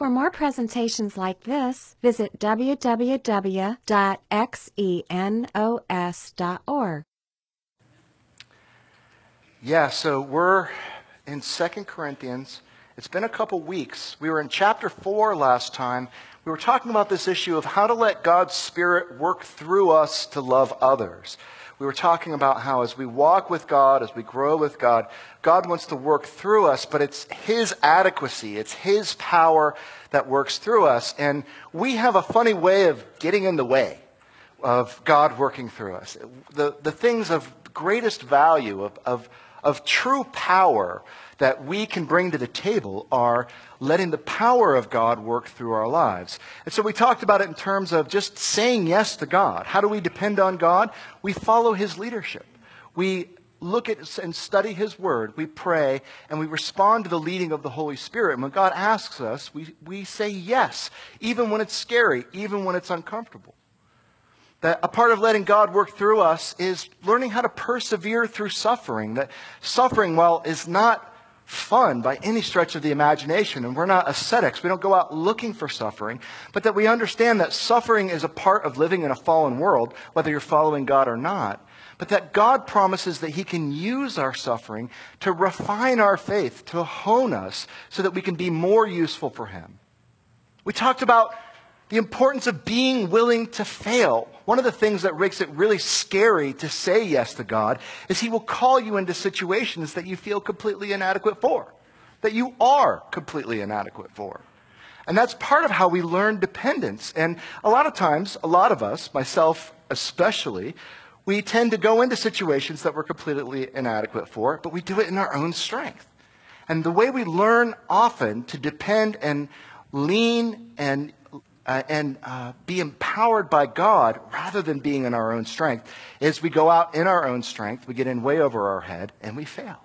For more presentations like this, visit www.xenos.org. Yeah, so we're in Second Corinthians. It's been a couple weeks. We were in chapter 4 last time. We were talking about this issue of how to let God's Spirit work through us to love others. We were talking about how as we walk with God, as we grow with God, God wants to work through us, but it's His adequacy, it's His power that works through us. And we have a funny way of getting in the way of God working through us. The, the things of greatest value, of, of, of true power that we can bring to the table are letting the power of God work through our lives. And so we talked about it in terms of just saying yes to God. How do we depend on God? We follow His leadership. We look at and study His Word, we pray, and we respond to the leading of the Holy Spirit. And when God asks us, we, we say yes, even when it's scary, even when it's uncomfortable. That a part of letting God work through us is learning how to persevere through suffering. That suffering, while is not fun by any stretch of the imagination, and we're not ascetics, we don't go out looking for suffering, but that we understand that suffering is a part of living in a fallen world, whether you're following God or not but that God promises that He can use our suffering to refine our faith, to hone us, so that we can be more useful for Him. We talked about the importance of being willing to fail. One of the things that makes it really scary to say yes to God is He will call you into situations that you feel completely inadequate for, that you are completely inadequate for. And that's part of how we learn dependence. And a lot of times, a lot of us, myself especially, we tend to go into situations that we're completely inadequate for, but we do it in our own strength. And the way we learn often to depend and lean and uh, and uh, be empowered by God rather than being in our own strength is we go out in our own strength, we get in way over our head, and we fail.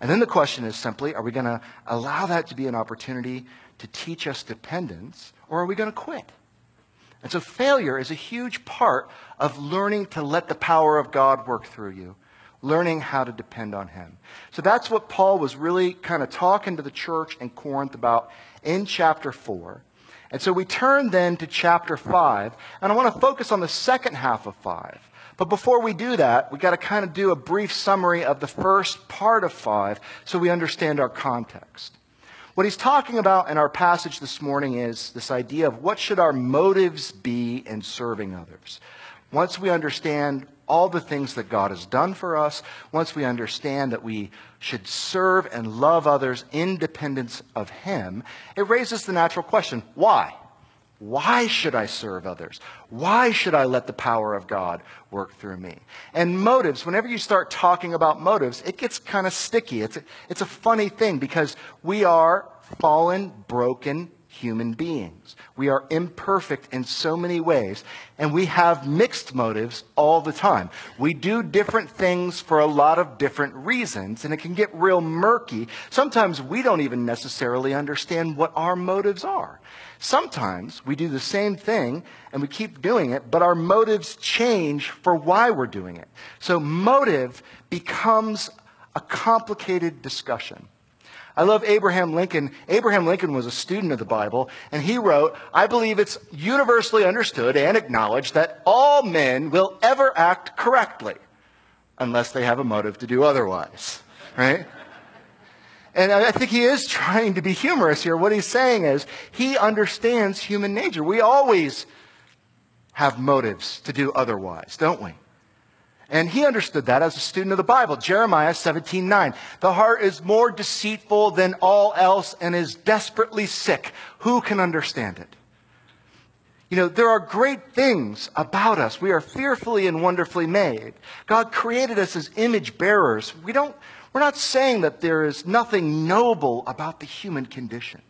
And then the question is simply are we going to allow that to be an opportunity to teach us dependence, or are we going to quit? And so failure is a huge part of learning to let the power of God work through you, learning how to depend on Him. So that's what Paul was really kind of talking to the church in Corinth about in chapter 4. And so we turn then to chapter 5, and I want to focus on the second half of 5. But before we do that, we've got to kind of do a brief summary of the first part of 5 so we understand our context. What he's talking about in our passage this morning is this idea of what should our motives be in serving others. Once we understand all the things that God has done for us, once we understand that we should serve and love others in dependence of Him, it raises the natural question why? Why should I serve others? Why should I let the power of God work through me? And motives, whenever you start talking about motives, it gets kind of sticky. It's a, it's a funny thing because we are fallen, broken human beings. We are imperfect in so many ways, and we have mixed motives all the time. We do different things for a lot of different reasons, and it can get real murky. Sometimes we don't even necessarily understand what our motives are. Sometimes we do the same thing and we keep doing it, but our motives change for why we're doing it. So motive becomes a complicated discussion. I love Abraham Lincoln. Abraham Lincoln was a student of the Bible, and he wrote, I believe it's universally understood and acknowledged that all men will ever act correctly unless they have a motive to do otherwise. Right? And I think he is trying to be humorous here. What he's saying is he understands human nature. We always have motives to do otherwise, don't we? And he understood that as a student of the Bible. Jeremiah 17, 9. The heart is more deceitful than all else and is desperately sick. Who can understand it? You know, there are great things about us. We are fearfully and wonderfully made. God created us as image bearers. We don't, we're not saying that there is nothing noble about the human condition.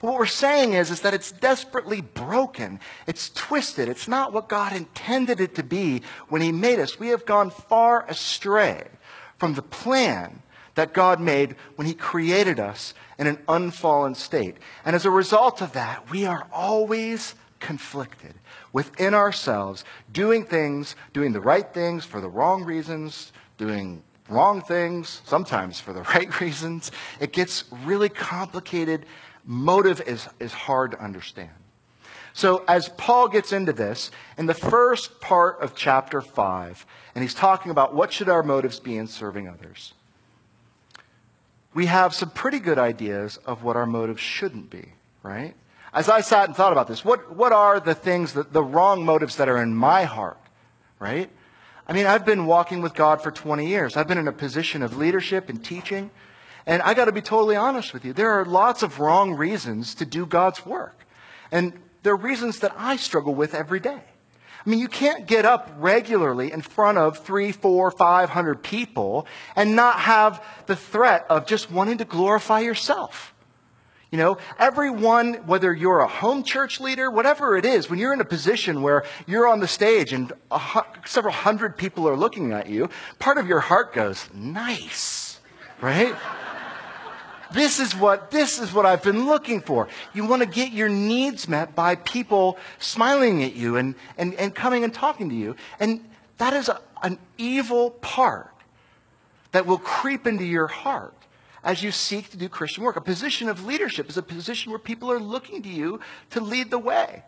But what we're saying is, is that it's desperately broken. It's twisted. It's not what God intended it to be when He made us. We have gone far astray from the plan that God made when He created us in an unfallen state. And as a result of that, we are always conflicted within ourselves, doing things, doing the right things for the wrong reasons, doing wrong things, sometimes for the right reasons. It gets really complicated motive is, is hard to understand. So, as Paul gets into this, in the first part of chapter 5, and he's talking about what should our motives be in serving others, we have some pretty good ideas of what our motives shouldn't be, right? As I sat and thought about this, what, what are the things, that, the wrong motives that are in my heart, right? I mean, I've been walking with God for 20 years. I've been in a position of leadership and teaching. And I got to be totally honest with you. There are lots of wrong reasons to do God's work. And they're reasons that I struggle with every day. I mean, you can't get up regularly in front of three, four, five hundred people and not have the threat of just wanting to glorify yourself. You know, everyone, whether you're a home church leader, whatever it is, when you're in a position where you're on the stage and several hundred people are looking at you, part of your heart goes, nice, right? This is what, this is what I've been looking for. You want to get your needs met by people smiling at you and, and, and coming and talking to you. And that is a, an evil part that will creep into your heart as you seek to do Christian work. A position of leadership is a position where people are looking to you to lead the way.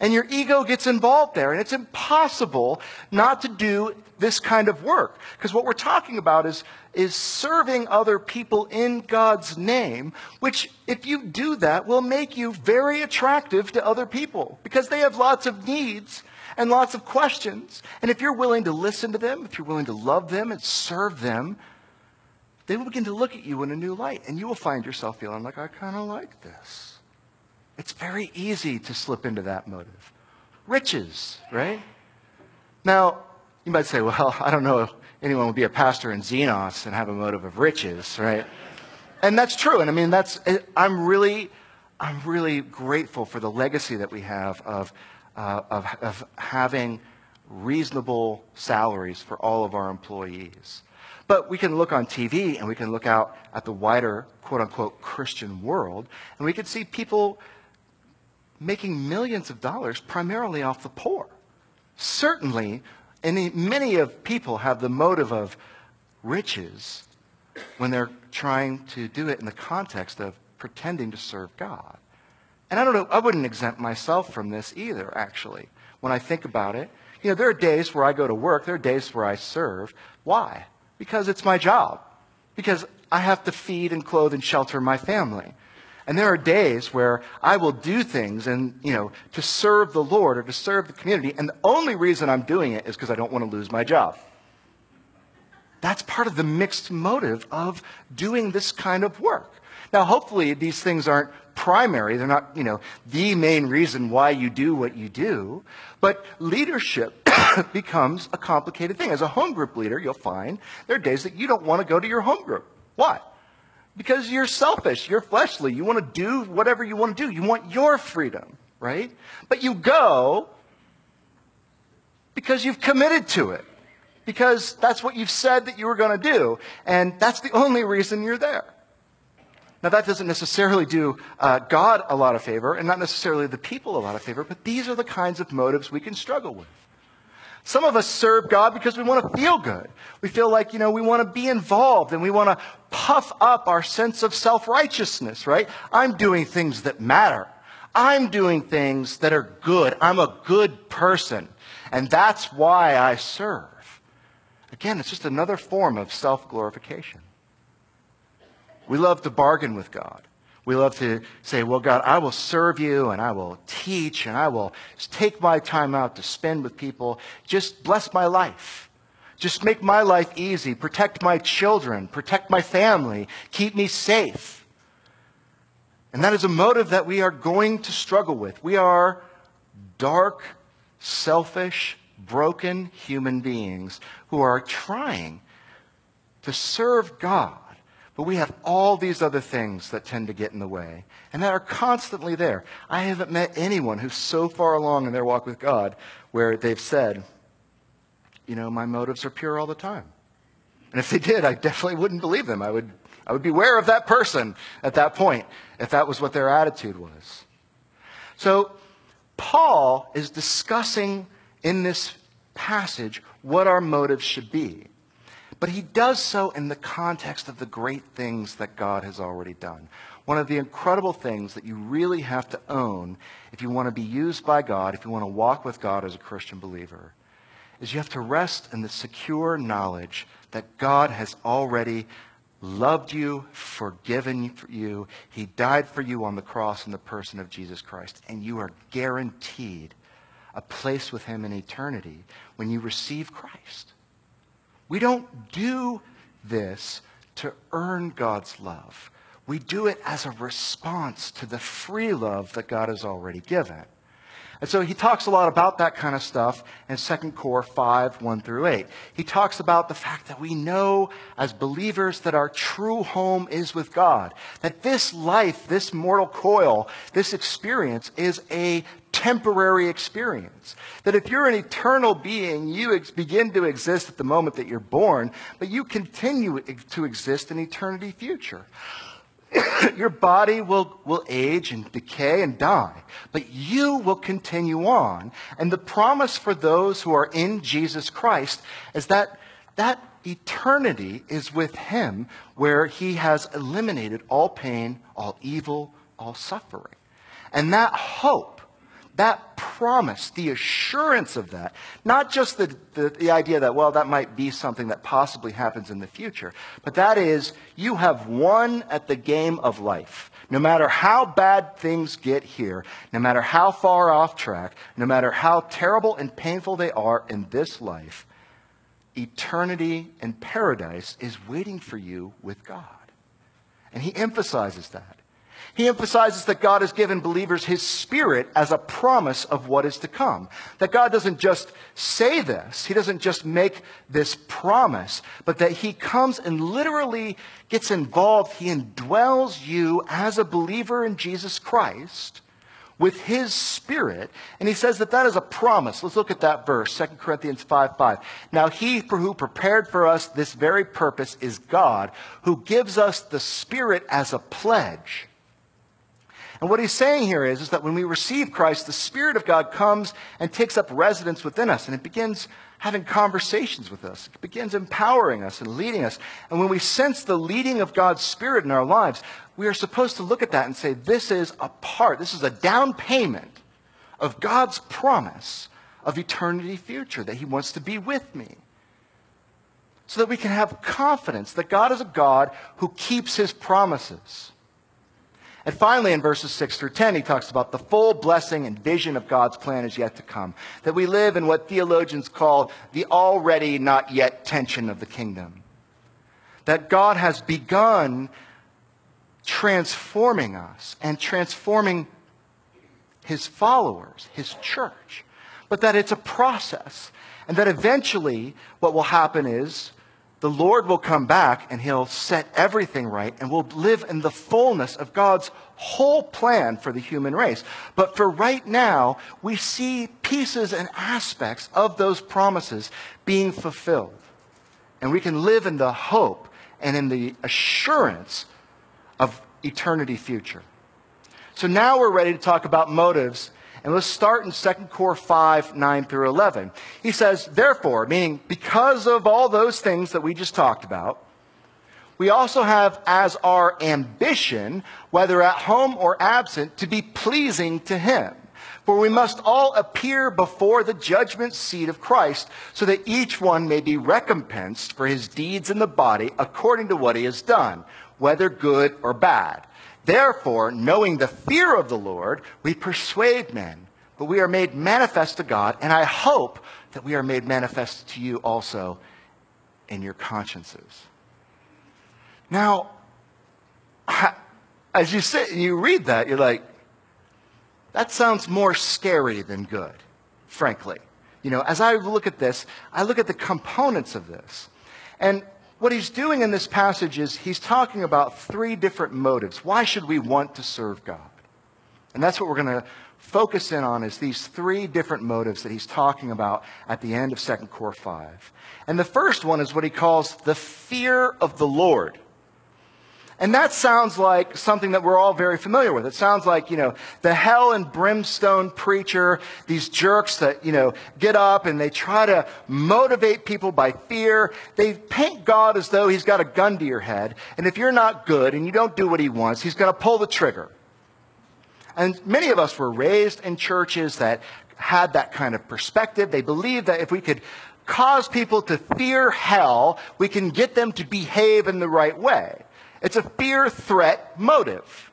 And your ego gets involved there. And it's impossible not to do this kind of work. Because what we're talking about is, is serving other people in God's name, which, if you do that, will make you very attractive to other people. Because they have lots of needs and lots of questions. And if you're willing to listen to them, if you're willing to love them and serve them, they will begin to look at you in a new light. And you will find yourself feeling like, I kind of like this. It's very easy to slip into that motive. Riches, right? Now, you might say, well, I don't know anyone would be a pastor in Xenos and have a motive of riches, right? And that's true. And I mean, that's, I'm really, I'm really grateful for the legacy that we have of, uh, of, of having reasonable salaries for all of our employees. But we can look on TV and we can look out at the wider, quote unquote, Christian world, and we can see people making millions of dollars primarily off the poor. Certainly, any, many of people have the motive of riches when they're trying to do it in the context of pretending to serve God. And I don't know, I wouldn't exempt myself from this either, actually, when I think about it. You know, there are days where I go to work, there are days where I serve. Why? Because it's my job. Because I have to feed and clothe and shelter my family. And there are days where I will do things and, you know, to serve the Lord or to serve the community. And the only reason I'm doing it is because I don't want to lose my job. That's part of the mixed motive of doing this kind of work. Now, hopefully, these things aren't primary. They're not, you know, the main reason why you do what you do. But leadership becomes a complicated thing. As a home group leader, you'll find there are days that you don't want to go to your home group. Why? Because you're selfish, you're fleshly, you want to do whatever you want to do. You want your freedom, right? But you go because you've committed to it. Because that's what you've said that you were going to do. And that's the only reason you're there. Now, that doesn't necessarily do uh, God a lot of favor, and not necessarily the people a lot of favor, but these are the kinds of motives we can struggle with. Some of us serve God because we want to feel good. We feel like, you know, we want to be involved and we want to puff up our sense of self righteousness, right? I'm doing things that matter. I'm doing things that are good. I'm a good person. And that's why I serve. Again, it's just another form of self glorification. We love to bargain with God. We love to say, well, God, I will serve you and I will teach and I will take my time out to spend with people. Just bless my life. Just make my life easy. Protect my children. Protect my family. Keep me safe. And that is a motive that we are going to struggle with. We are dark, selfish, broken human beings who are trying to serve God but we have all these other things that tend to get in the way and that are constantly there. I haven't met anyone who's so far along in their walk with God where they've said, you know, my motives are pure all the time. And if they did, I definitely wouldn't believe them. I would, I would beware of that person at that point if that was what their attitude was. So, Paul is discussing in this passage what our motives should be. But he does so in the context of the great things that God has already done. one of the incredible things that you really have to own if you want to be used by God, if you want to walk with God as a Christian believer, is you have to rest in the secure knowledge that God has already loved you, forgiven you. He died for you on the cross in the person of Jesus Christ, and you are guaranteed a place with Him in eternity when you receive Christ. We don't do this to earn God's love. We do it as a response to the free love that God has already given. And so he talks a lot about that kind of stuff in 2 Cor 5, 1 through 8. He talks about the fact that we know as believers that our true home is with God. That this life, this mortal coil, this experience is a temporary experience. That if you're an eternal being, you ex- begin to exist at the moment that you're born, but you continue to exist in eternity future. your body will, will age and decay and die, but you will continue on. And the promise for those who are in Jesus Christ is that that eternity is with Him, where He has eliminated all pain, all evil, all suffering. And that hope that promise, the assurance of that, not just the, the, the, idea that, well, that might be something that possibly happens in the future, but that is, you have won at the game of life. No matter how bad things get here, no matter how far off track, no matter how terrible and painful they are in this life, eternity and paradise is waiting for you with God. And he emphasizes that. He emphasizes that God has given believers his spirit as a promise of what is to come. That God doesn't just say this, he doesn't just make this promise, but that he comes and literally gets involved. He indwells you as a believer in Jesus Christ with his spirit and he says that that is a promise let's look at that verse 2 corinthians 5 5 now he who prepared for us this very purpose is god who gives us the spirit as a pledge and what he's saying here is, is that when we receive Christ, the Spirit of God comes and takes up residence within us, and it begins having conversations with us. It begins empowering us and leading us. And when we sense the leading of God's Spirit in our lives, we are supposed to look at that and say, this is a part, this is a down payment of God's promise of eternity future, that He wants to be with me. So that we can have confidence that God is a God who keeps His promises. And finally, in verses 6 through 10, he talks about the full blessing and vision of God's plan is yet to come. That we live in what theologians call the already not yet tension of the kingdom. That God has begun transforming us and transforming his followers, his church. But that it's a process. And that eventually what will happen is the Lord will come back and he'll set everything right and we'll live in the fullness of God's whole plan for the human race. But for right now, we see pieces and aspects of those promises being fulfilled. And we can live in the hope and in the assurance of eternity future. So now we're ready to talk about motives and let's start in 2 Cor 5, 9 through 11. He says, therefore, meaning because of all those things that we just talked about, we also have as our ambition, whether at home or absent, to be pleasing to Him. For we must all appear before the judgment seat of Christ, so that each one may be recompensed for his deeds in the body according to what he has done, whether good or bad. Therefore, knowing the fear of the Lord, we persuade men, but we are made manifest to God, and I hope that we are made manifest to you also in your consciences. Now, as you sit and you read that, you're like, that sounds more scary than good, frankly. You know, as I look at this, I look at the components of this. And what he's doing in this passage is he's talking about three different motives. Why should we want to serve God? And that's what we're going to focus in on is these three different motives that he's talking about at the end of 2 Cor 5. And the first one is what he calls the fear of the Lord. And that sounds like something that we're all very familiar with. It sounds like, you know, the hell and brimstone preacher, these jerks that, you know, get up and they try to motivate people by fear. They paint God as though he's got a gun to your head. And if you're not good and you don't do what he wants, he's going to pull the trigger. And many of us were raised in churches that had that kind of perspective. They believed that if we could cause people to fear hell, we can get them to behave in the right way. It's a fear threat motive.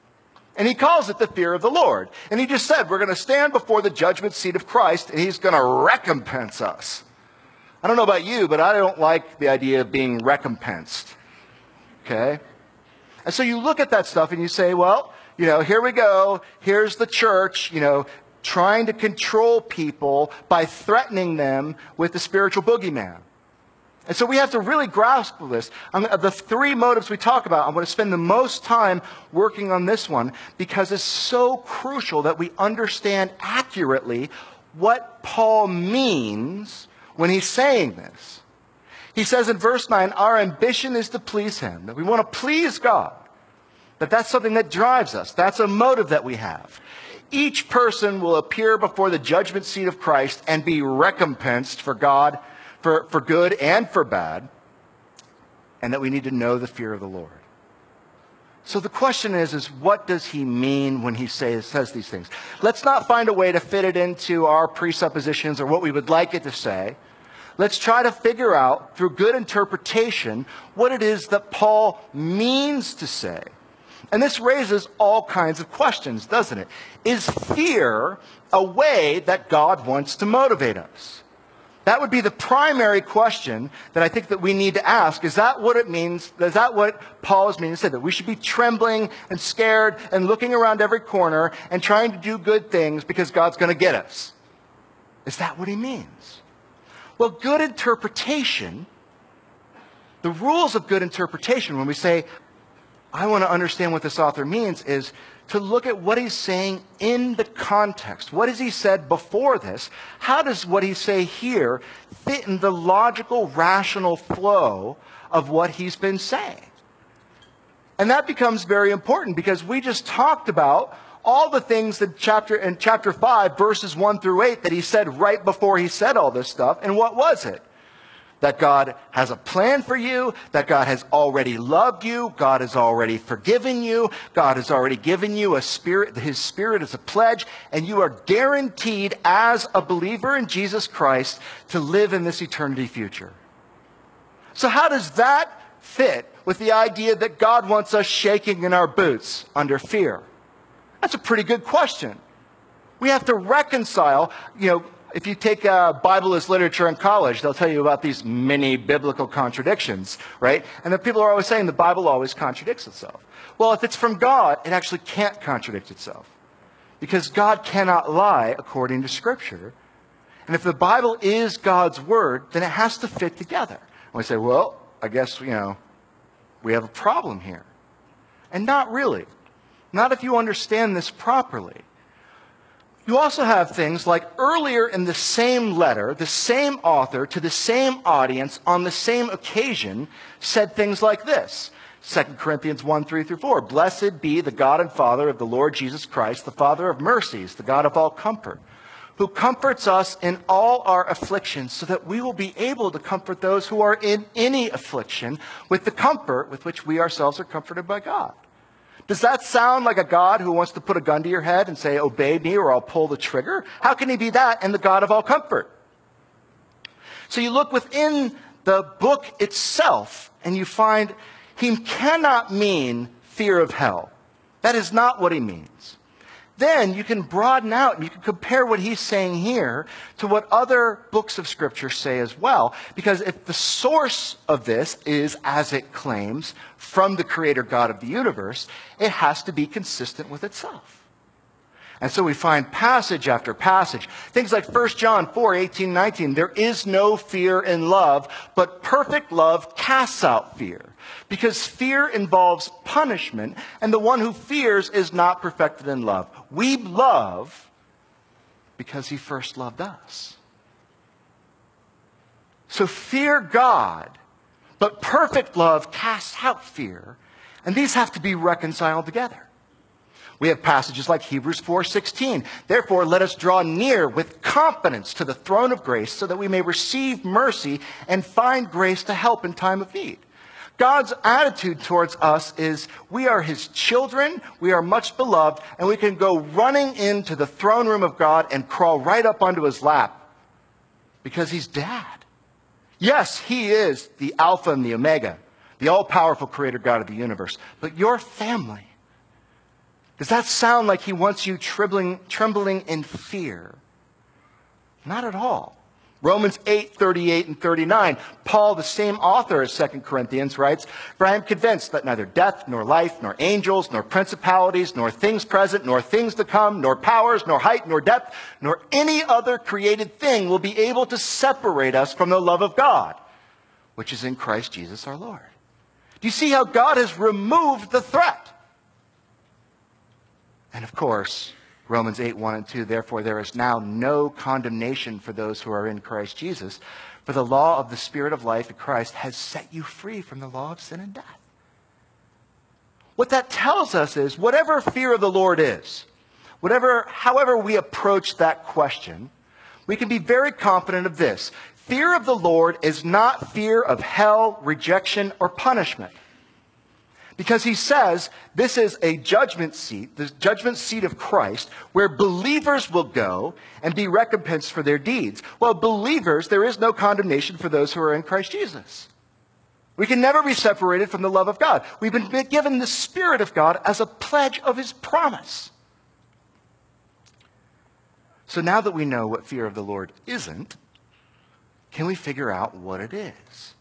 And he calls it the fear of the Lord. And he just said, we're going to stand before the judgment seat of Christ and he's going to recompense us. I don't know about you, but I don't like the idea of being recompensed. Okay? And so you look at that stuff and you say, well, you know, here we go. Here's the church, you know, trying to control people by threatening them with the spiritual boogeyman. And so we have to really grasp this. Of the three motives we talk about, I'm going to spend the most time working on this one because it's so crucial that we understand accurately what Paul means when he's saying this. He says in verse 9, our ambition is to please him, that we want to please God. That that's something that drives us. That's a motive that we have. Each person will appear before the judgment seat of Christ and be recompensed for God for, for good and for bad, and that we need to know the fear of the Lord. So the question is, is what does he mean when he says, says these things? Let's not find a way to fit it into our presuppositions or what we would like it to say. Let's try to figure out through good interpretation what it is that Paul means to say. And this raises all kinds of questions, doesn't it? Is fear a way that God wants to motivate us? That would be the primary question that I think that we need to ask. Is that what it means? Is that what Paul is meaning to say? That we should be trembling and scared and looking around every corner and trying to do good things because God's going to get us? Is that what he means? Well, good interpretation, the rules of good interpretation, when we say, I want to understand what this author means, is to look at what he's saying in the context. What has he said before this? How does what he say here fit in the logical, rational flow of what he's been saying? And that becomes very important because we just talked about all the things that chapter in chapter 5 verses 1 through 8 that he said right before he said all this stuff and what was it that God has a plan for you, that God has already loved you, God has already forgiven you, God has already given you a spirit, his spirit is a pledge, and you are guaranteed as a believer in Jesus Christ to live in this eternity future. So how does that fit with the idea that God wants us shaking in our boots under fear? That's a pretty good question. We have to reconcile, you know, if you take uh, Bible as literature in college, they'll tell you about these many biblical contradictions, right? And the people are always saying the Bible always contradicts itself. Well, if it's from God, it actually can't contradict itself. Because God cannot lie according to Scripture. And if the Bible is God's Word, then it has to fit together. And we say, well, I guess, you know, we have a problem here. And not really. Not if you understand this properly. You also have things like earlier in the same letter, the same author to the same audience on the same occasion said things like this. 2 Corinthians 1, 3 through 4. Blessed be the God and Father of the Lord Jesus Christ, the Father of mercies, the God of all comfort, who comforts us in all our afflictions so that we will be able to comfort those who are in any affliction with the comfort with which we ourselves are comforted by God. Does that sound like a God who wants to put a gun to your head and say, Obey me or I'll pull the trigger? How can he be that and the God of all comfort? So you look within the book itself and you find he cannot mean fear of hell. That is not what he means then you can broaden out and you can compare what he's saying here to what other books of Scripture say as well. Because if the source of this is, as it claims, from the Creator God of the universe, it has to be consistent with itself. And so we find passage after passage. Things like 1 John 4, 18, 19. There is no fear in love, but perfect love casts out fear. Because fear involves punishment, and the one who fears is not perfected in love. We love because he first loved us. So fear God, but perfect love casts out fear. And these have to be reconciled together. We have passages like Hebrews 4:16. Therefore, let us draw near with confidence to the throne of grace so that we may receive mercy and find grace to help in time of need. God's attitude towards us is we are his children, we are much beloved, and we can go running into the throne room of God and crawl right up onto his lap because he's dad. Yes, he is the Alpha and the Omega, the all powerful creator God of the universe, but your family does that sound like he wants you trembling, trembling in fear? Not at all. Romans 8, 38 and 39. Paul, the same author as 2 Corinthians, writes, For I am convinced that neither death, nor life, nor angels, nor principalities, nor things present, nor things to come, nor powers, nor height, nor depth, nor any other created thing will be able to separate us from the love of God, which is in Christ Jesus our Lord. Do you see how God has removed the threat? And of course, Romans 8, 1 and 2, therefore there is now no condemnation for those who are in Christ Jesus, for the law of the Spirit of life in Christ has set you free from the law of sin and death. What that tells us is whatever fear of the Lord is, whatever, however we approach that question, we can be very confident of this. Fear of the Lord is not fear of hell, rejection, or punishment. Because he says this is a judgment seat, the judgment seat of Christ, where believers will go and be recompensed for their deeds. Well, believers, there is no condemnation for those who are in Christ Jesus. We can never be separated from the love of God. We've been given the Spirit of God as a pledge of his promise. So now that we know what fear of the Lord isn't, can we figure out what it is?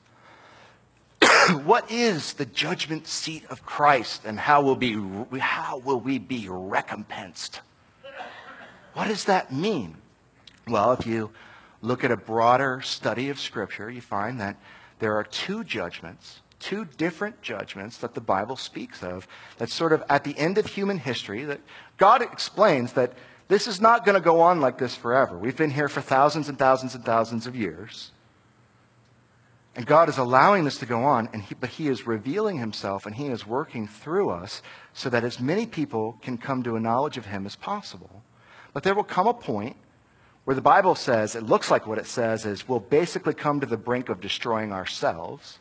what is the judgment seat of Christ and how will, be, how will we be recompensed? What does that mean? Well, if you look at a broader study of Scripture, you find that there are two judgments, two different judgments that the Bible speaks of, that's sort of at the end of human history, that God explains that this is not going to go on like this forever. We've been here for thousands and thousands and thousands of years. And God is allowing this to go on, and he, but He is revealing Himself and He is working through us so that as many people can come to a knowledge of Him as possible. But there will come a point where the Bible says, it looks like what it says is we'll basically come to the brink of destroying ourselves.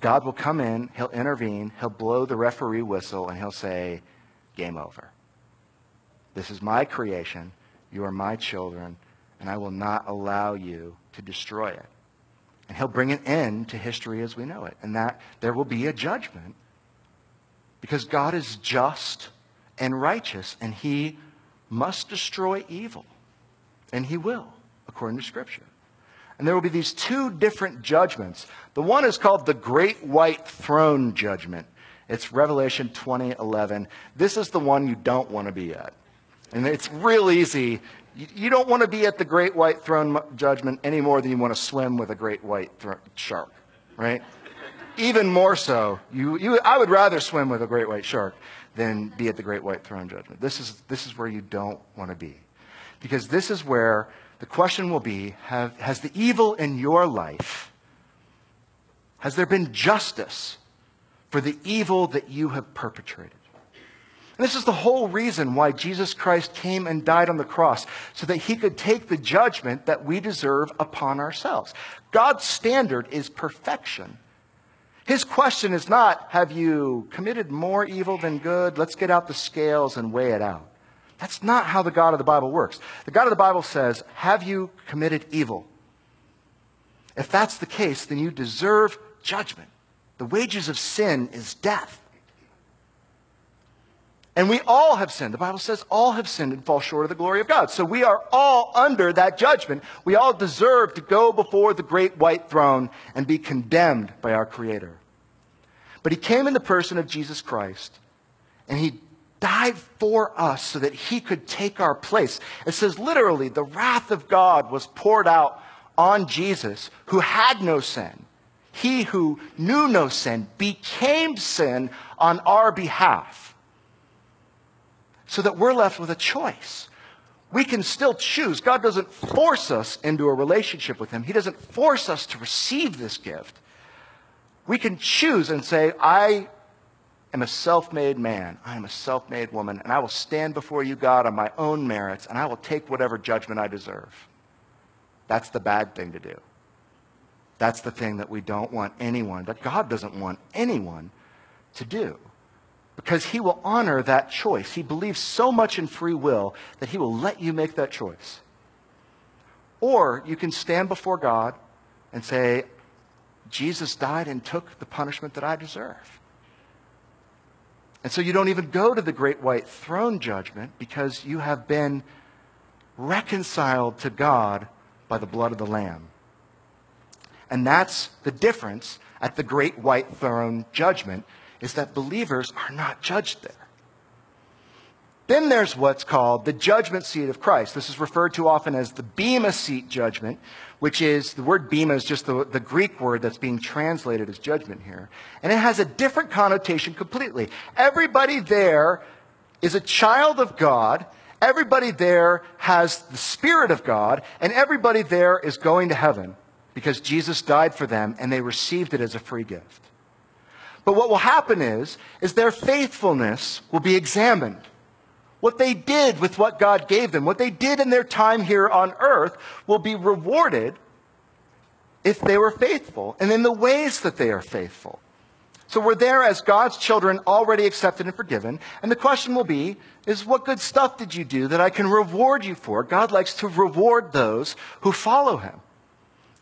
God will come in, He'll intervene, He'll blow the referee whistle, and He'll say, Game over. This is my creation. You are my children, and I will not allow you to destroy it. And he'll bring an end to history as we know it. And that there will be a judgment because God is just and righteous and he must destroy evil. And he will, according to Scripture. And there will be these two different judgments. The one is called the Great White Throne Judgment. It's Revelation 20, 11. This is the one you don't want to be at. And it's real easy you don't want to be at the great white throne judgment any more than you want to swim with a great white shark, right? Even more so, you, you, I would rather swim with a great white shark than be at the great white throne judgment. This is, this is where you don't want to be. Because this is where the question will be have, Has the evil in your life, has there been justice for the evil that you have perpetrated? And this is the whole reason why Jesus Christ came and died on the cross, so that he could take the judgment that we deserve upon ourselves. God's standard is perfection. His question is not, have you committed more evil than good? Let's get out the scales and weigh it out. That's not how the God of the Bible works. The God of the Bible says, have you committed evil? If that's the case, then you deserve judgment. The wages of sin is death. And we all have sinned. The Bible says all have sinned and fall short of the glory of God. So we are all under that judgment. We all deserve to go before the great white throne and be condemned by our Creator. But He came in the person of Jesus Christ, and He died for us so that He could take our place. It says literally, the wrath of God was poured out on Jesus, who had no sin. He who knew no sin became sin on our behalf so that we're left with a choice. We can still choose. God doesn't force us into a relationship with Him, He doesn't force us to receive this gift. We can choose and say, I am a self made man. I am a self made woman. And I will stand before you, God, on my own merits, and I will take whatever judgment I deserve. That's the bad thing to do. That's the thing that we don't want anyone, that God doesn't want anyone to do. Because he will honor that choice. He believes so much in free will that he will let you make that choice. Or you can stand before God and say, Jesus died and took the punishment that I deserve. And so you don't even go to the great white throne judgment because you have been reconciled to God by the blood of the Lamb. And that's the difference at the great white throne judgment is that believers are not judged there. Then there's what's called the judgment seat of Christ. This is referred to often as the Bema seat judgment, which is the word Bema is just the, the, Greek word that's being translated as judgment here. And it has a different connotation completely. Everybody there is a child of God. Everybody there has the Spirit of God. And everybody there is going to heaven because Jesus died for them and they received it as a free gift. But what will happen is, is their faithfulness will be examined. What they did with what God gave them, what they did in their time here on earth, will be rewarded if they were faithful and in the ways that they are faithful. So we're there as God's children already accepted and forgiven. And the question will be, is what good stuff did you do that I can reward you for? God likes to reward those who follow him.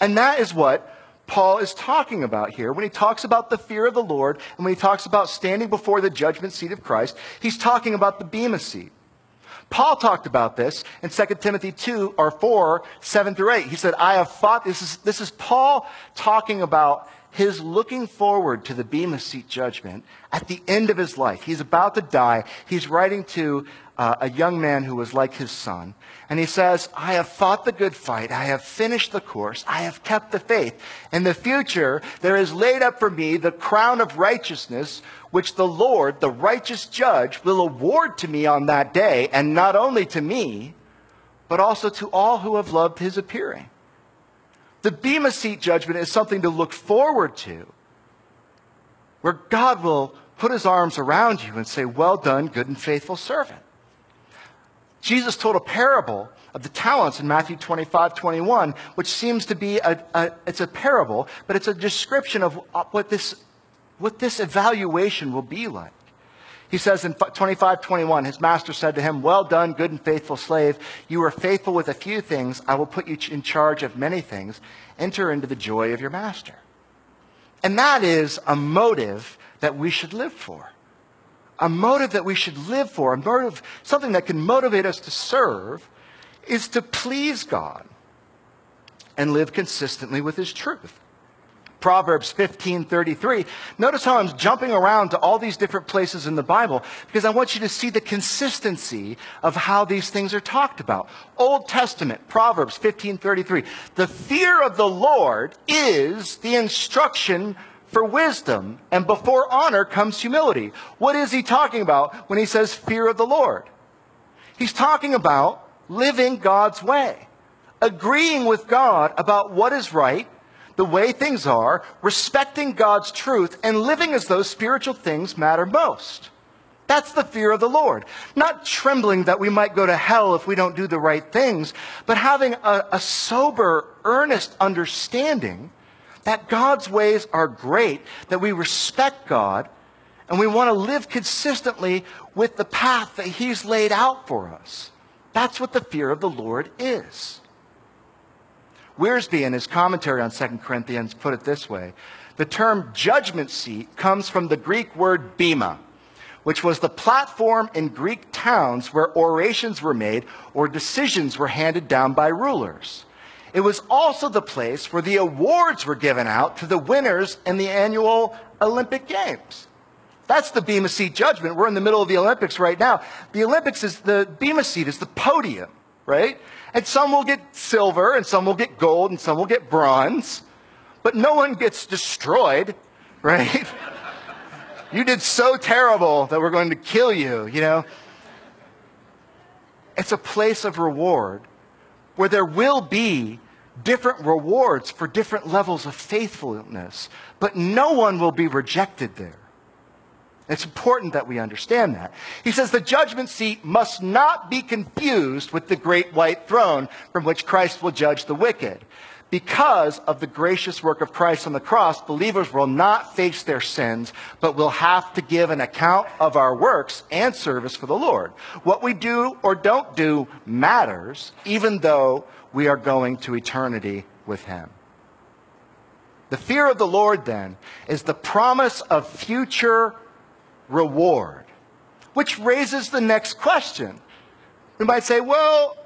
And that is what Paul is talking about here when he talks about the fear of the Lord and when he talks about standing before the judgment seat of Christ. He's talking about the Bema seat. Paul talked about this in 2 Timothy 2 or 4, 7 through 8. He said, I have fought. This is, this is Paul talking about his looking forward to the Bema seat judgment at the end of his life. He's about to die. He's writing to uh, a young man who was like his son. And he says, I have fought the good fight. I have finished the course. I have kept the faith. In the future, there is laid up for me the crown of righteousness, which the Lord, the righteous judge, will award to me on that day, and not only to me, but also to all who have loved his appearing. The Bema Seat judgment is something to look forward to, where God will put his arms around you and say, Well done, good and faithful servant. Jesus told a parable of the talents in Matthew 25, 21, which seems to be a, a, it's a parable, but it's a description of what this, what this evaluation will be like. He says in 25, 21, his master said to him, Well done, good and faithful slave. You are faithful with a few things. I will put you in charge of many things. Enter into the joy of your master. And that is a motive that we should live for a motive that we should live for, a motive, something that can motivate us to serve, is to please God and live consistently with His truth. Proverbs 15:33. Notice how I'm jumping around to all these different places in the Bible because I want you to see the consistency of how these things are talked about. Old Testament, Proverbs 15:33. The fear of the Lord is the instruction for wisdom, and before honor comes humility. What is he talking about when he says fear of the Lord? He's talking about living God's way, agreeing with God about what is right, the way things are, respecting God's truth, and living as though spiritual things matter most. That's the fear of the Lord. Not trembling that we might go to hell if we don't do the right things, but having a, a sober, earnest understanding that God's ways are great, that we respect God, and we want to live consistently with the path that He's laid out for us. That's what the fear of the Lord is. Wiersbe, in his commentary on 2 Corinthians, put it this way The term judgment seat comes from the Greek word bema, which was the platform in Greek towns where orations were made or decisions were handed down by rulers. It was also the place where the awards were given out to the winners in the annual Olympic Games. That's the Bema Seat judgment. We're in the middle of the Olympics right now. The Olympics is the Bema Seat is the podium, right? And some will get silver, and some will get gold, and some will get bronze. But no one gets destroyed, right? you did so terrible that we're going to kill you, you know? It's a place of reward where there will be different rewards for different levels of faithfulness, but no one will be rejected there. It's important that we understand that. He says the judgment seat must not be confused with the great white throne from which Christ will judge the wicked. Because of the gracious work of Christ on the cross, believers will not face their sins, but will have to give an account of our works and service for the Lord. What we do or don't do matters, even though we are going to eternity with Him. The fear of the Lord, then, is the promise of future reward, which raises the next question. We might say, well,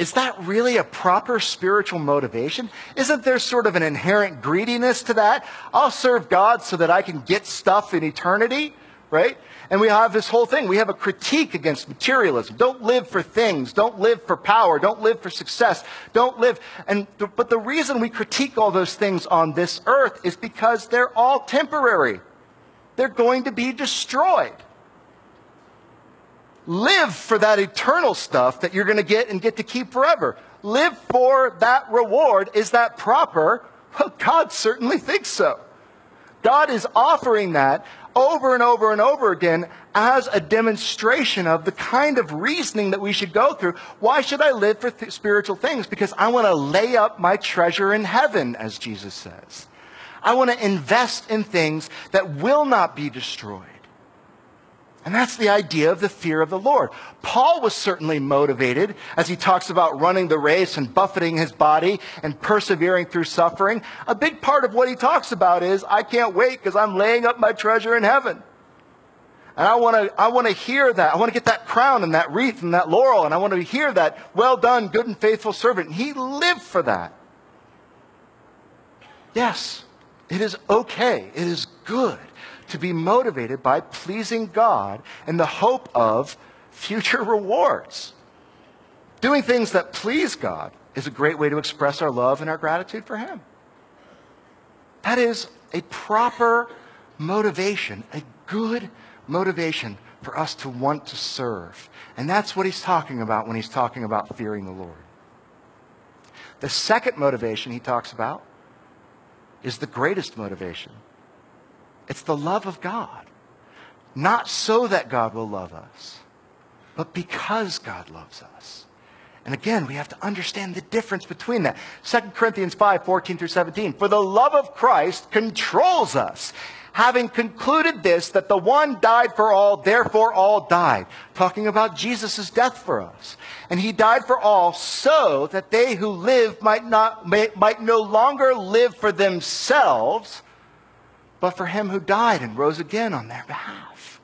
is that really a proper spiritual motivation? Isn't there sort of an inherent greediness to that? I'll serve God so that I can get stuff in eternity, right? And we have this whole thing. We have a critique against materialism. Don't live for things. Don't live for power. Don't live for success. Don't live. And, but the reason we critique all those things on this earth is because they're all temporary. They're going to be destroyed. Live for that eternal stuff that you're going to get and get to keep forever. Live for that reward. Is that proper? Well, God certainly thinks so. God is offering that over and over and over again as a demonstration of the kind of reasoning that we should go through. Why should I live for th- spiritual things? Because I want to lay up my treasure in heaven, as Jesus says. I want to invest in things that will not be destroyed. And that's the idea of the fear of the Lord. Paul was certainly motivated as he talks about running the race and buffeting his body and persevering through suffering. A big part of what he talks about is, I can't wait because I'm laying up my treasure in heaven. And I want to, I want to hear that. I want to get that crown and that wreath and that laurel. And I want to hear that, well done, good and faithful servant. He lived for that. Yes, it is okay. It is good to be motivated by pleasing God and the hope of future rewards. Doing things that please God is a great way to express our love and our gratitude for Him. That is a proper motivation, a good motivation for us to want to serve. And that's what he's talking about when he's talking about fearing the Lord. The second motivation he talks about is the greatest motivation it's the love of God. Not so that God will love us, but because God loves us. And again, we have to understand the difference between that. 2 Corinthians 5, 14 through 17. For the love of Christ controls us, having concluded this, that the one died for all, therefore all died. Talking about Jesus' death for us. And he died for all so that they who live might, not, may, might no longer live for themselves, but for him who died and rose again on their behalf.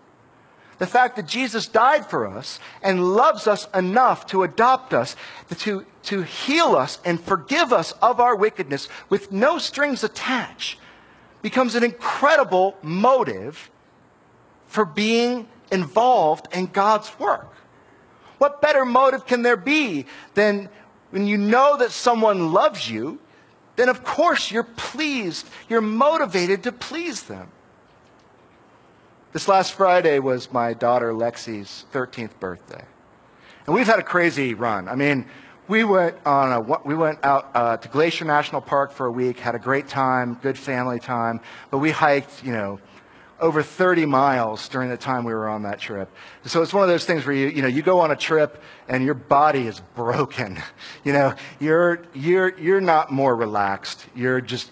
The fact that Jesus died for us and loves us enough to adopt us, to, to heal us and forgive us of our wickedness with no strings attached, becomes an incredible motive for being involved in God's work. What better motive can there be than when you know that someone loves you then of course you're pleased, you're motivated to please them. This last Friday was my daughter Lexi's 13th birthday. And we've had a crazy run. I mean, we went on a, we went out uh, to Glacier National Park for a week, had a great time, good family time, but we hiked, you know, over 30 miles during the time we were on that trip. So it's one of those things where you, you know, you go on a trip and your body is broken. You know, you're, you're, you're not more relaxed. You're just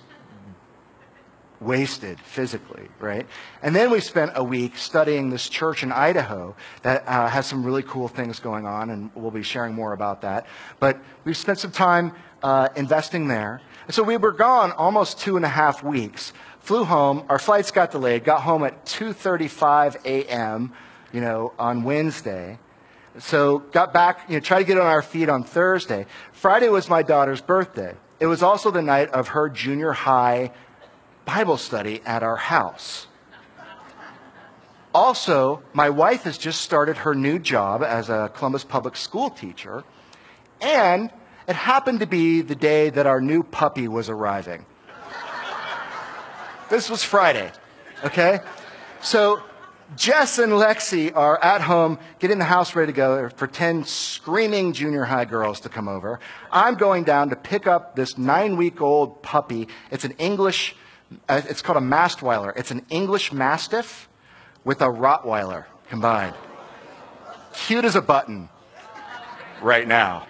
wasted physically, right? And then we spent a week studying this church in Idaho that uh, has some really cool things going on, and we'll be sharing more about that. But we spent some time uh, investing there. And so we were gone almost two and a half weeks flew home. Our flights got delayed. Got home at 2:35 a.m. You know, on Wednesday. So got back. You know, tried to get on our feet on Thursday. Friday was my daughter's birthday. It was also the night of her junior high Bible study at our house. Also, my wife has just started her new job as a Columbus Public School teacher, and it happened to be the day that our new puppy was arriving. This was Friday, okay? So Jess and Lexi are at home, getting the house ready to go for 10 screaming junior high girls to come over. I'm going down to pick up this nine week old puppy. It's an English, uh, it's called a Mastweiler. It's an English Mastiff with a Rottweiler combined. Cute as a button right now.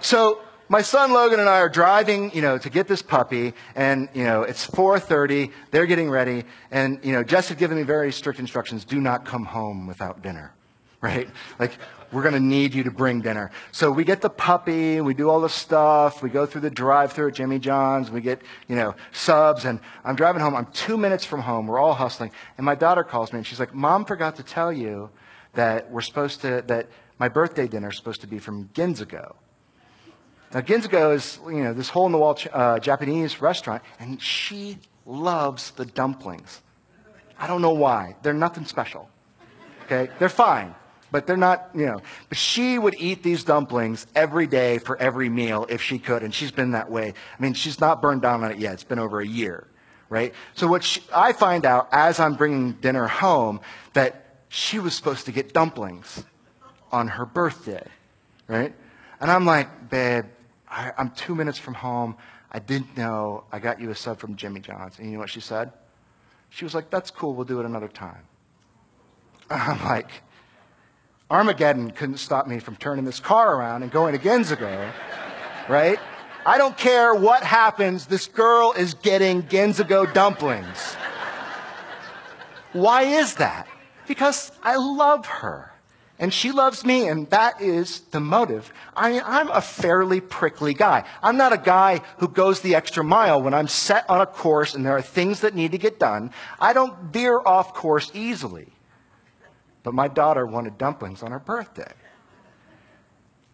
So my son Logan and I are driving, you know, to get this puppy, and you know, it's 4:30. They're getting ready, and you know, Jess had given me very strict instructions: do not come home without dinner, right? Like, we're going to need you to bring dinner. So we get the puppy, we do all the stuff, we go through the drive-through at Jimmy John's, we get, you know, subs, and I'm driving home. I'm two minutes from home. We're all hustling, and my daughter calls me, and she's like, "Mom forgot to tell you that we're supposed to that my birthday dinner is supposed to be from Ginzago." Now, Ginzago is, you know, this hole in the wall uh, Japanese restaurant, and she loves the dumplings. I don't know why. They're nothing special. Okay? They're fine, but they're not, you know. But she would eat these dumplings every day for every meal if she could, and she's been that way. I mean, she's not burned down on it yet. It's been over a year, right? So, what she, I find out as I'm bringing dinner home that she was supposed to get dumplings on her birthday, right? And I'm like, babe, I, am two minutes from home. I didn't know. I got you a sub from Jimmy John's. And you know what she said? She was like, that's cool. We'll do it another time. I'm like, Armageddon couldn't stop me from turning this car around and going to Ginzago, right? I don't care what happens. This girl is getting Ginzago dumplings. Why is that? Because I love her and she loves me, and that is the motive. I, I'm a fairly prickly guy. I'm not a guy who goes the extra mile when I'm set on a course and there are things that need to get done. I don't veer off course easily. But my daughter wanted dumplings on her birthday.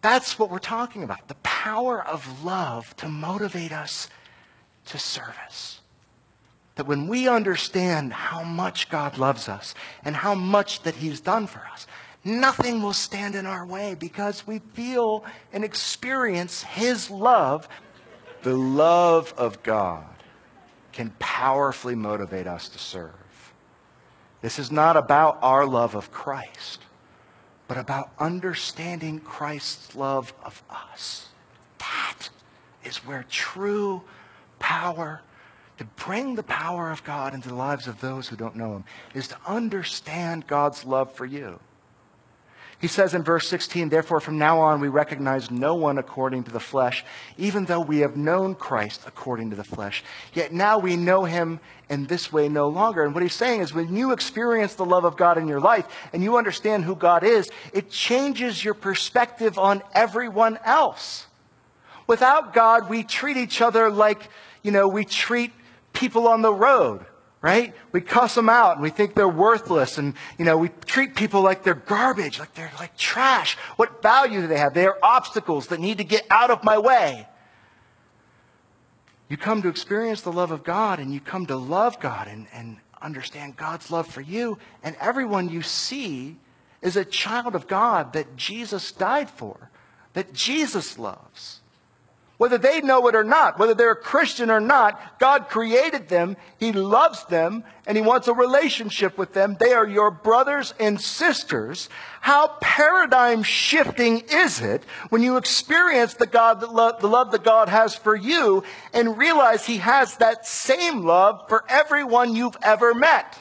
That's what we're talking about the power of love to motivate us to service. That when we understand how much God loves us and how much that He's done for us, nothing will stand in our way because we feel and experience His love. The love of God can powerfully motivate us to serve. This is not about our love of Christ, but about understanding Christ's love of us. That is where true power to bring the power of God into the lives of those who don't know Him is to understand God's love for you. He says in verse 16, Therefore, from now on, we recognize no one according to the flesh, even though we have known Christ according to the flesh. Yet now we know him in this way no longer. And what he's saying is when you experience the love of God in your life and you understand who God is, it changes your perspective on everyone else. Without God, we treat each other like, you know, we treat people on the road right? We cuss them out and we think they're worthless and, you know, we treat people like they're garbage, like they're like trash. What value do they have? They are obstacles that need to get out of my way. You come to experience the love of God and you come to love God and, and understand God's love for you, and everyone you see is a child of God that Jesus died for, that Jesus loves. Whether they know it or not, whether they're a Christian or not, God created them, He loves them, and He wants a relationship with them. They are your brothers and sisters. How paradigm shifting is it when you experience the, God that lo- the love that God has for you and realize He has that same love for everyone you've ever met?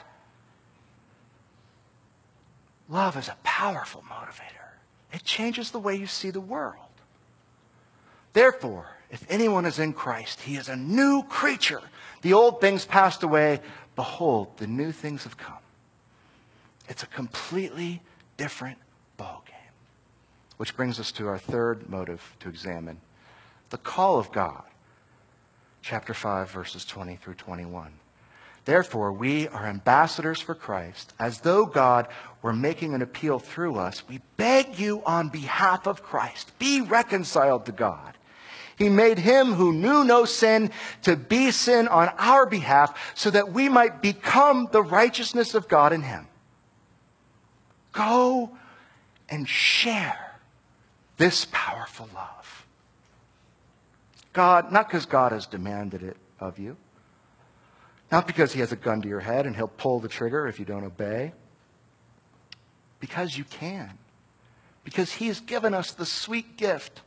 Love is a powerful motivator. It changes the way you see the world. Therefore, if anyone is in Christ, he is a new creature. The old things passed away. Behold, the new things have come. It's a completely different ballgame. Which brings us to our third motive to examine the call of God. Chapter 5, verses 20 through 21. Therefore, we are ambassadors for Christ, as though God were making an appeal through us. We beg you on behalf of Christ, be reconciled to God. He made him who knew no sin to be sin on our behalf so that we might become the righteousness of God in him. Go and share this powerful love. God, not because God has demanded it of you, not because he has a gun to your head and he'll pull the trigger if you don't obey, because you can. Because he has given us the sweet gift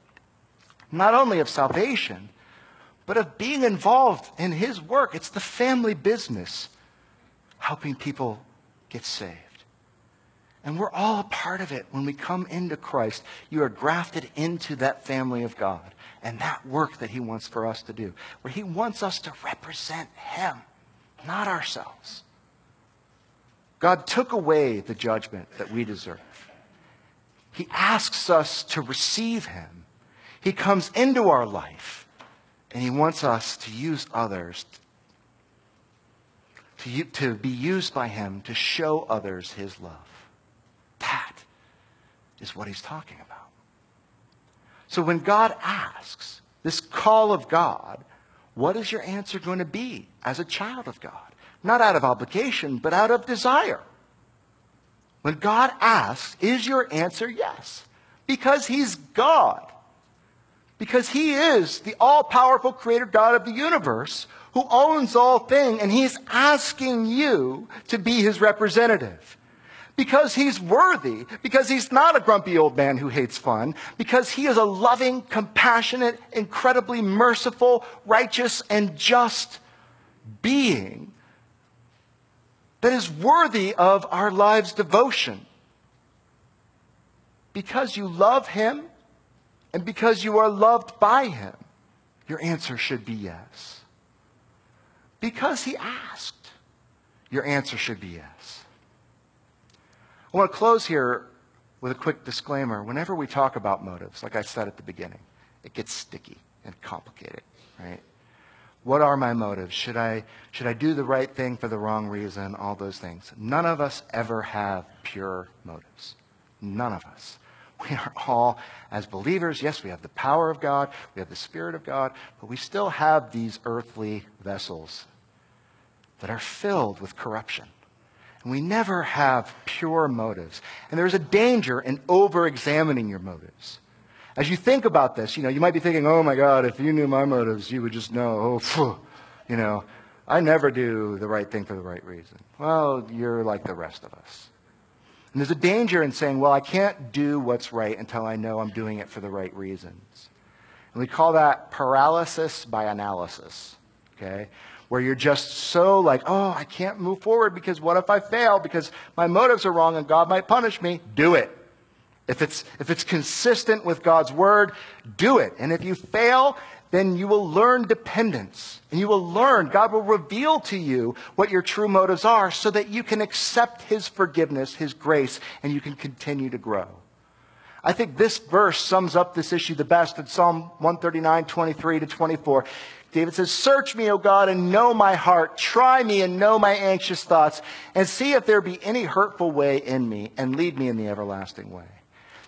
not only of salvation, but of being involved in his work. It's the family business helping people get saved. And we're all a part of it when we come into Christ. You are grafted into that family of God and that work that He wants for us to do, where He wants us to represent Him, not ourselves. God took away the judgment that we deserve. He asks us to receive Him. He comes into our life, and He wants us to use others, to, to be used by Him to show others His love. That is what He's talking about. So when God asks this call of God, what is your answer going to be as a child of God? Not out of obligation, but out of desire. When God asks, is your answer yes? Because He's God. Because He is the all powerful creator God of the universe who owns all things, and He's asking you to be His representative. Because He's worthy, because He's not a grumpy old man who hates fun, because He is a loving, compassionate, incredibly merciful, righteous, and just being that is worthy of our lives' devotion. Because you love Him and because you are loved by Him, your answer should be yes. Because He asked, your answer should be yes. I want to close here with a quick disclaimer. Whenever we talk about motives, like I said at the beginning, it gets sticky and complicated, right? What are my motives? Should I, should I do the right thing for the wrong reason? All those things. None of us ever have pure motives. None of us. We are all, as believers, yes, we have the power of God, we have the Spirit of God, but we still have these earthly vessels that are filled with corruption. And we never have pure motives. And there's a danger in over examining your motives. As you think about this, you know, you might be thinking, oh my God, if you knew my motives, you would just know, oh, phew, you know, I never do the right thing for the right reason. Well, you're like the rest of us. And there's a danger in saying, well, I can't do what's right until I know I'm doing it for the right reasons. And we call that paralysis by analysis, okay? Where you're just so like, oh, I can't move forward because what if I fail? Because my motives are wrong and God might punish me. Do it. If it's, if it's consistent with God's word, do it. And if you fail, then you will learn dependence. And you will learn, God will reveal to you what your true motives are so that you can accept His forgiveness, His grace, and you can continue to grow. I think this verse sums up this issue the best in Psalm 139, 23 to 24. David says, Search me, O God, and know my heart. Try me and know my anxious thoughts, and see if there be any hurtful way in me, and lead me in the everlasting way.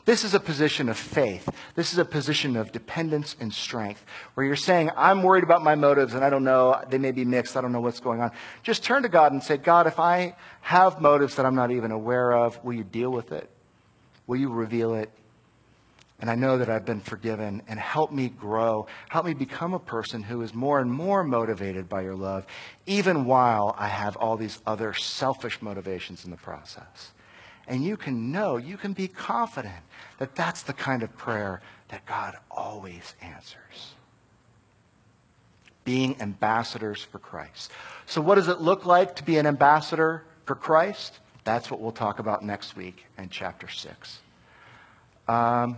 This is a position of faith. This is a position of dependence and strength where you're saying, I'm worried about my motives and I don't know, they may be mixed, I don't know what's going on. Just turn to God and say, God, if I have motives that I'm not even aware of, will you deal with it? Will you reveal it? And I know that I've been forgiven and help me grow. Help me become a person who is more and more motivated by your love, even while I have all these other selfish motivations in the process. And you can know, you can be confident that that's the kind of prayer that God always answers. Being ambassadors for Christ. So, what does it look like to be an ambassador for Christ? That's what we'll talk about next week in chapter 6. Um,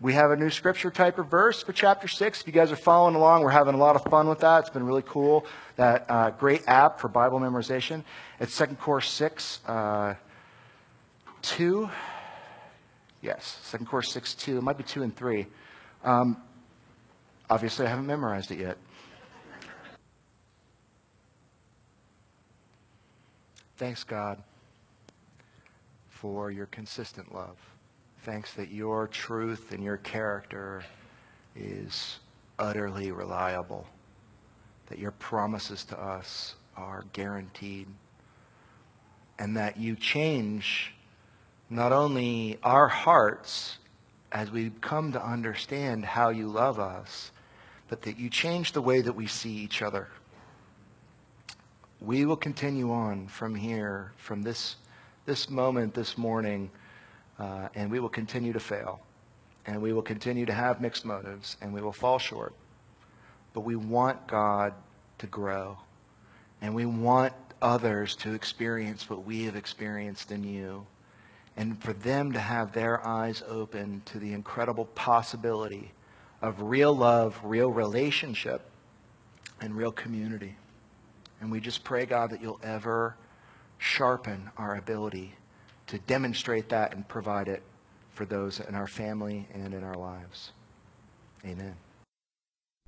we have a new Scripture Typer verse for chapter 6. If you guys are following along, we're having a lot of fun with that. It's been really cool. That uh, great app for Bible memorization. It's 2 Cor 6. Uh, 2. Yes, Second Cor 6 2. It might be 2 and 3. Um, obviously, I haven't memorized it yet. Thanks, God, for your consistent love. Thanks that your truth and your character is utterly reliable, that your promises to us are guaranteed, and that you change not only our hearts as we come to understand how you love us, but that you change the way that we see each other. We will continue on from here, from this, this moment, this morning, uh, and we will continue to fail. And we will continue to have mixed motives, and we will fall short. But we want God to grow. And we want others to experience what we have experienced in you and for them to have their eyes open to the incredible possibility of real love, real relationship, and real community. And we just pray, God, that you'll ever sharpen our ability to demonstrate that and provide it for those in our family and in our lives. Amen.